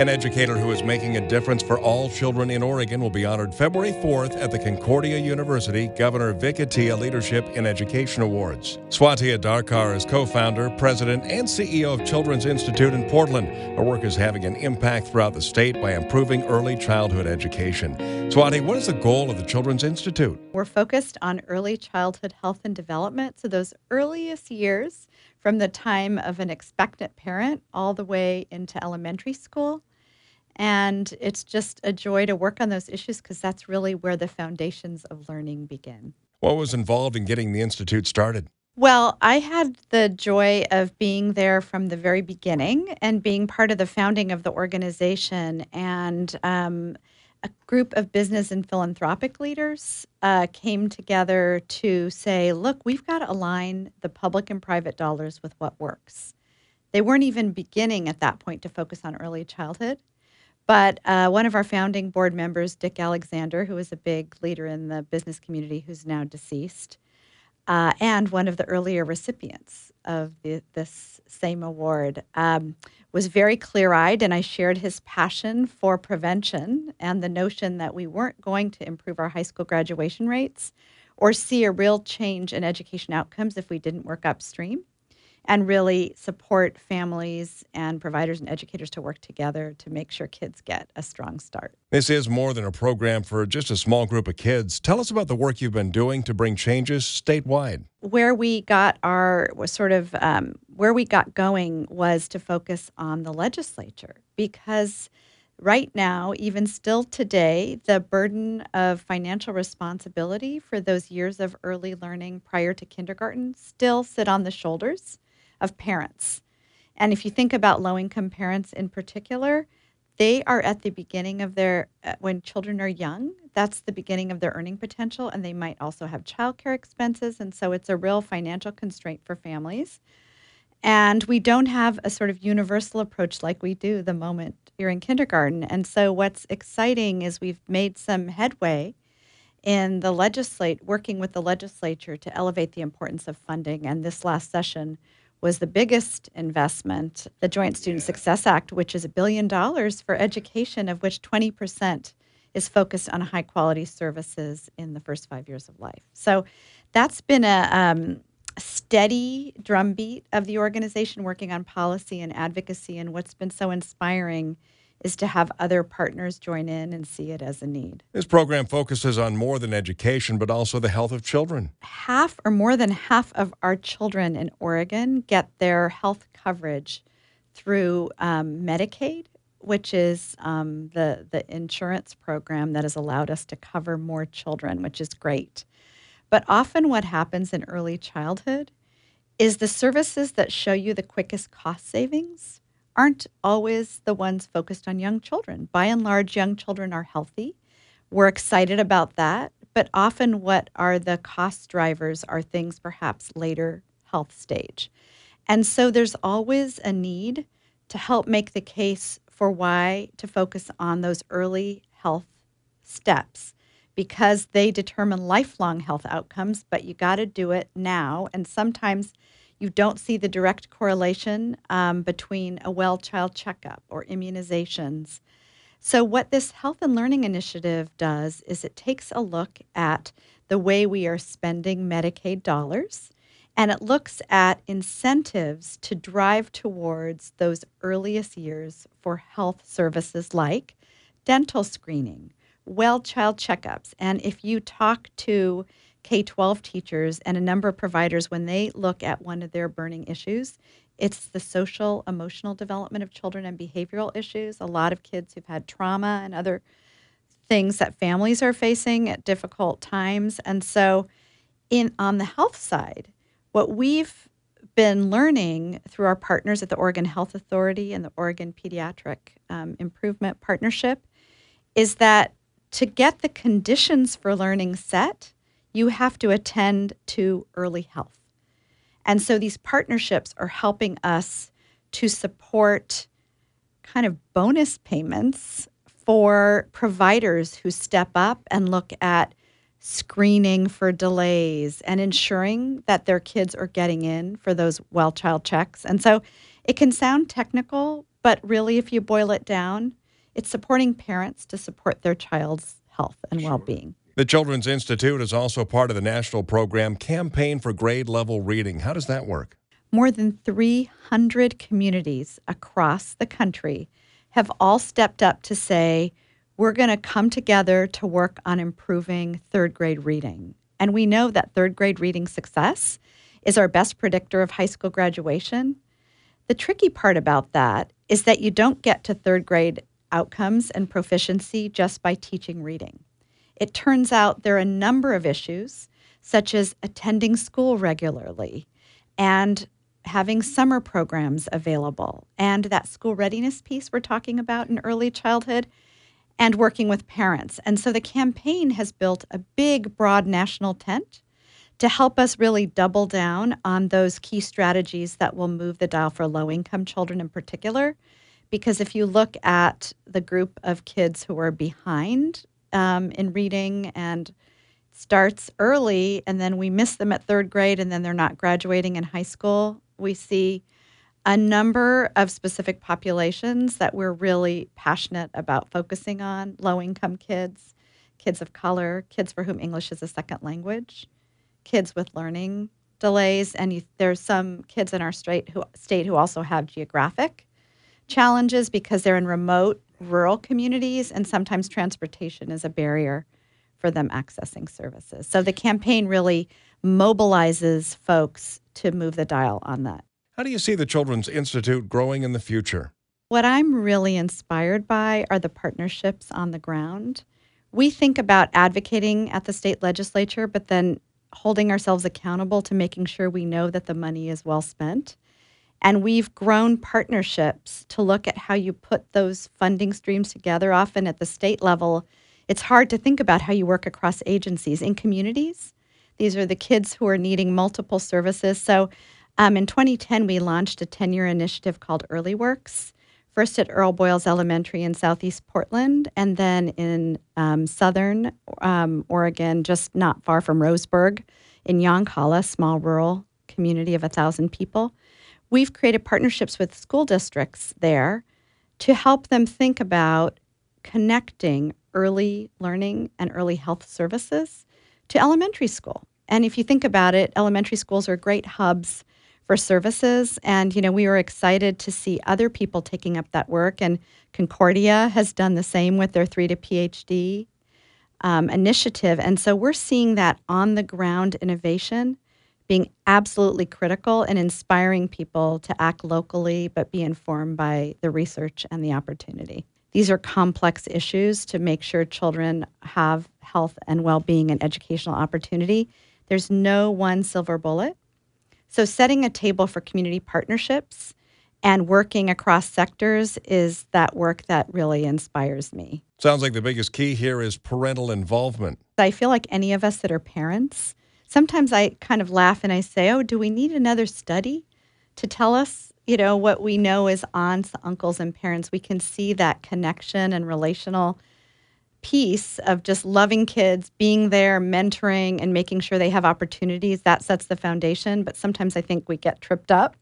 An educator who is making a difference for all children in Oregon will be honored February 4th at the Concordia University Governor Vic Atiyeh Leadership in Education Awards. Swati Adarkar is co founder, president, and CEO of Children's Institute in Portland. Her work is having an impact throughout the state by improving early childhood education. Swati, what is the goal of the Children's Institute? We're focused on early childhood health and development, so those earliest years from the time of an expectant parent all the way into elementary school. And it's just a joy to work on those issues because that's really where the foundations of learning begin. What was involved in getting the Institute started? Well, I had the joy of being there from the very beginning and being part of the founding of the organization. And um, a group of business and philanthropic leaders uh, came together to say, look, we've got to align the public and private dollars with what works. They weren't even beginning at that point to focus on early childhood. But uh, one of our founding board members, Dick Alexander, who was a big leader in the business community who's now deceased, uh, and one of the earlier recipients of the, this same award, um, was very clear eyed. And I shared his passion for prevention and the notion that we weren't going to improve our high school graduation rates or see a real change in education outcomes if we didn't work upstream and really support families and providers and educators to work together to make sure kids get a strong start. This is more than a program for just a small group of kids. Tell us about the work you've been doing to bring changes statewide. Where we got our was sort of um, where we got going was to focus on the legislature because right now, even still today, the burden of financial responsibility for those years of early learning prior to kindergarten still sit on the shoulders of parents. And if you think about low income parents in particular, they are at the beginning of their, uh, when children are young, that's the beginning of their earning potential. And they might also have childcare expenses. And so it's a real financial constraint for families. And we don't have a sort of universal approach like we do the moment you're in kindergarten. And so what's exciting is we've made some headway in the legislate, working with the legislature to elevate the importance of funding. And this last session, was the biggest investment, the Joint Student yeah. Success Act, which is a billion dollars for education, of which 20% is focused on high quality services in the first five years of life. So that's been a um, steady drumbeat of the organization working on policy and advocacy. And what's been so inspiring is to have other partners join in and see it as a need. This program focuses on more than education, but also the health of children. Half or more than half of our children in Oregon get their health coverage through um, Medicaid, which is um, the, the insurance program that has allowed us to cover more children, which is great. But often, what happens in early childhood is the services that show you the quickest cost savings aren't always the ones focused on young children. By and large, young children are healthy. We're excited about that. But often, what are the cost drivers are things perhaps later health stage. And so there's always a need to help make the case for why to focus on those early health steps because they determine lifelong health outcomes, but you got to do it now. And sometimes you don't see the direct correlation um, between a well child checkup or immunizations. So, what this Health and Learning Initiative does is it takes a look at the way we are spending Medicaid dollars and it looks at incentives to drive towards those earliest years for health services like dental screening, well child checkups. And if you talk to K 12 teachers and a number of providers, when they look at one of their burning issues, it's the social, emotional development of children and behavioral issues. A lot of kids who've had trauma and other things that families are facing at difficult times. And so, in on the health side, what we've been learning through our partners at the Oregon Health Authority and the Oregon Pediatric um, Improvement Partnership is that to get the conditions for learning set, you have to attend to early health. And so these partnerships are helping us to support kind of bonus payments for providers who step up and look at screening for delays and ensuring that their kids are getting in for those well child checks. And so it can sound technical, But really, if you boil it down, it's supporting parents to support their child's health and well being. The Children's Institute is also part of the national program Campaign for Grade Level Reading. How does that work? More than 300 communities across the country have all stepped up to say, we're going to come together to work on improving third grade reading. And we know that third grade reading success is our best predictor of high school graduation. The tricky part about that is that you don't get to third grade outcomes and proficiency just by teaching reading. It turns out there are a number of issues, such as attending school regularly and having summer programs available, and that school readiness piece we're talking about in early childhood, and working with parents. And so the campaign has built a big, broad national tent to help us really double down on those key strategies that will move the dial for low income children in particular because if you look at the group of kids who are behind um, in reading and starts early and then we miss them at third grade and then they're not graduating in high school. We see a number of specific populations that we're really passionate about focusing on low income kids kids of color kids for whom english is a second language kids with learning delays and you, there's some kids in our state who, state who also have geographic challenges because they're in remote rural communities and sometimes transportation is a barrier for them accessing services. So the campaign really mobilizes folks to move the dial on that. How do you see the Children's Institute growing in the future? What I'm really inspired by are the partnerships on the ground. We think about advocating at the state legislature, but then holding ourselves accountable to making sure we know that the money is well spent. And we've grown partnerships to look at how you put those funding streams together. Often at the state level, it's hard to think about how you work across agencies in communities. These are the kids who are needing multiple services. So um, in 2010, we launched a 10 year initiative called Early Works, first at Earl Boyles Elementary in Southeast Portland, and then in um, Southern um, Oregon, just not far from Roseburg, in Yoncalla, small rural community of 1,000 people we've created partnerships with school districts there to help them think about connecting early learning and early health services to elementary school. And if you think about it, elementary schools are great hubs for services. And, you know, we were excited to see other people taking up that work. And Concordia has done the same with their three to PhD um, initiative. And so we're seeing that on the ground innovation being absolutely critical and inspiring people to act locally but be informed by the research and the opportunity. These are complex issues to make sure children have health and well being and educational opportunity. There's no one silver bullet. So, setting a table for community partnerships and working across sectors is that work that really inspires me. Sounds like the biggest key here is parental involvement. I feel like any of us that are parents sometimes I kind of laugh and I say, "Oh, do we need another study to tell us, you know, what we know as aunts, uncles, and parents? We can see that connection and relational piece of just loving kids, being there, mentoring, and making sure they have opportunities. That sets the foundation. But sometimes I think we get tripped up."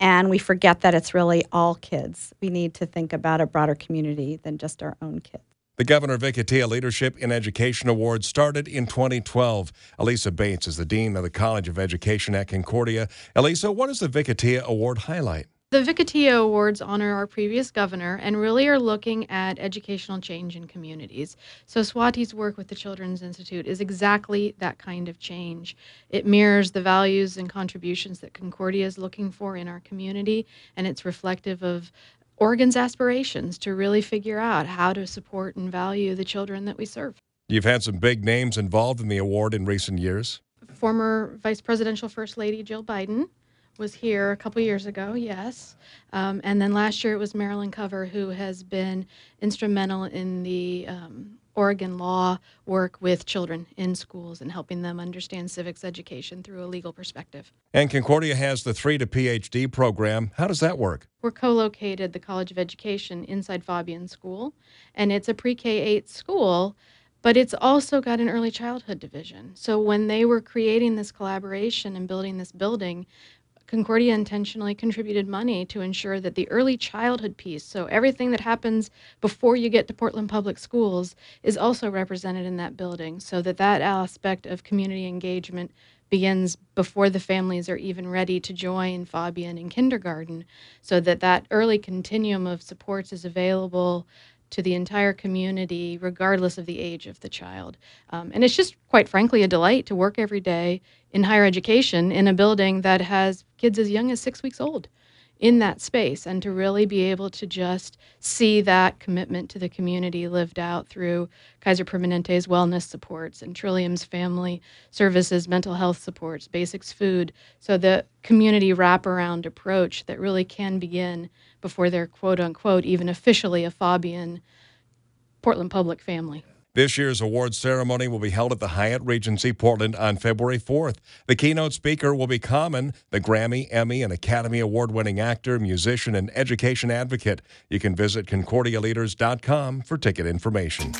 And we forget that it's really all kids. We need to think about a broader community than just our own kids. The Governor Vic Leadership in Education Award started in 2012. Elisa Bates is the Dean of the College of Education at Concordia. Elisa, what does the Vic Award highlight? The Vic Awards honor our previous governor and really are looking at educational change in communities. So, Swati's work with the Children's Institute is exactly that kind of change. It mirrors the values and contributions that Concordia is looking for in our community, and it's reflective of Oregon's aspirations to really figure out how to support and value the children that we serve. You've had some big names involved in the award in recent years. Former Vice Presidential First Lady Jill Biden was here a couple years ago, yes. Um, and then last year it was Marilyn Cover, who has been instrumental in the um, Oregon law work with children in schools and helping them understand civics education through a legal perspective. And Concordia has the 3 to PhD program. How does that work? We're co located, the College of Education, inside Faubion School, and it's a pre K 8 school. But it's also got an early childhood division. So when they were creating this collaboration and building this building, Concordia intentionally contributed money to ensure that the early childhood piece, so everything that happens before you get to Portland Public Schools, is also represented in that building, so that that aspect of community engagement begins before the families are even ready to join Faubion in kindergarten, so that that early continuum of supports is available to the entire community, regardless of the age of the child. Um, and it's just, quite frankly, a delight to work every day in higher education in a building that has kids as young as six weeks old in that space and to really be able to just see that commitment to the community lived out through Kaiser Permanente's wellness supports and Trillium's family services, mental health supports, basics food. So the community wraparound approach that really can begin before they're quote unquote even officially a Faubion Portland public family. This year's awards ceremony will be held at the Hyatt Regency Portland on February 4th. The keynote speaker will be Common, the Grammy, Emmy, and Academy Award winning actor, musician, and education advocate. You can visit concordialeaders.com for ticket information.